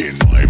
In my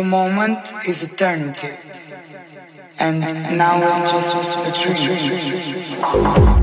The moment is eternity, and now is just a dream.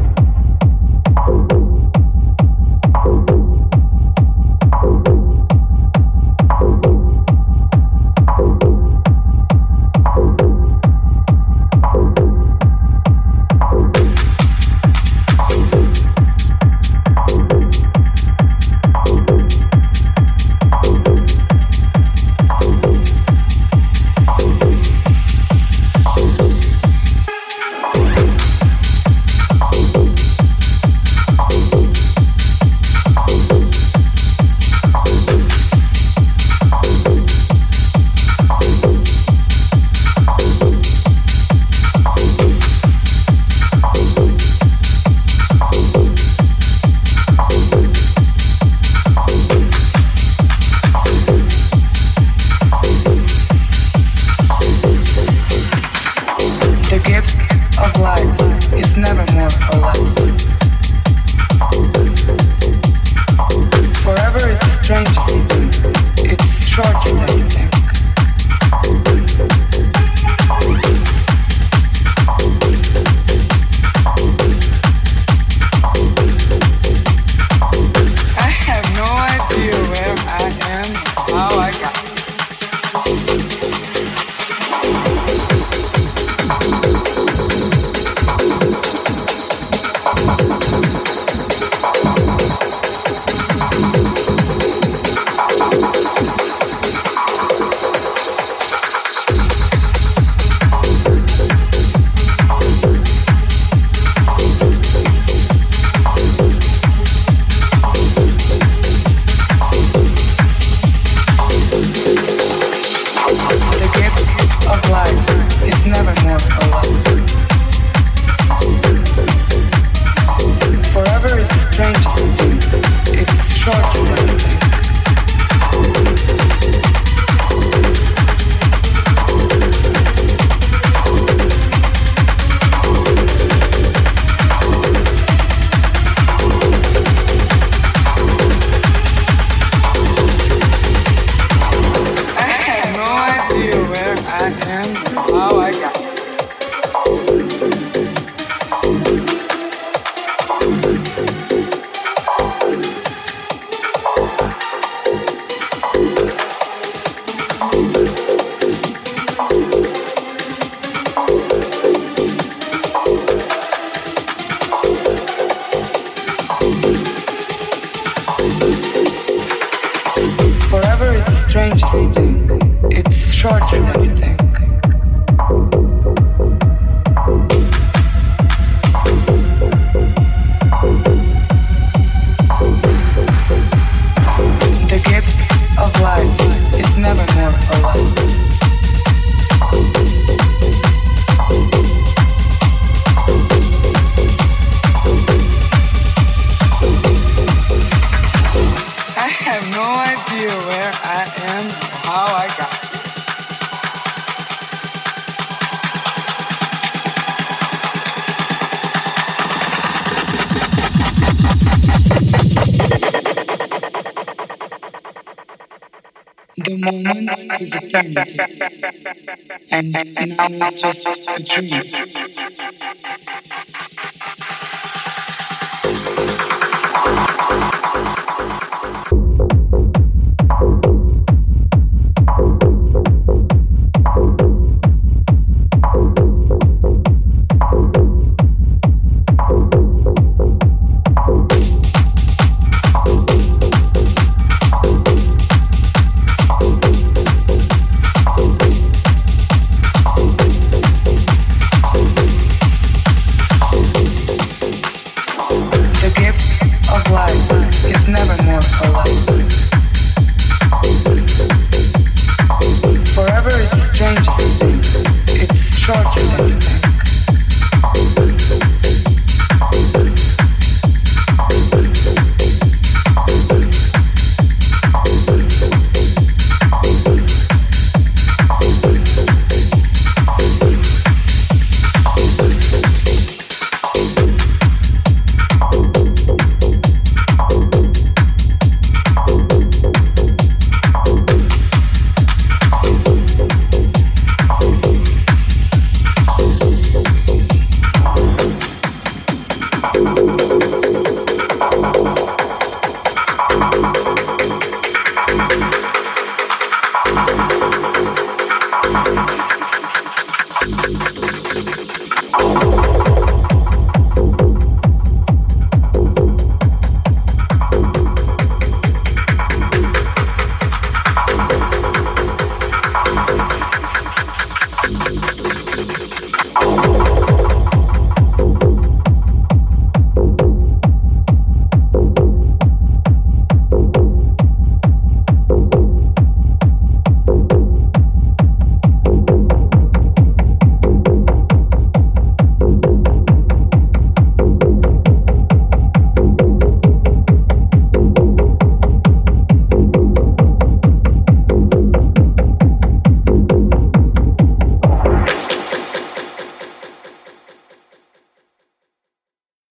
Is eternity, and now is just a dream.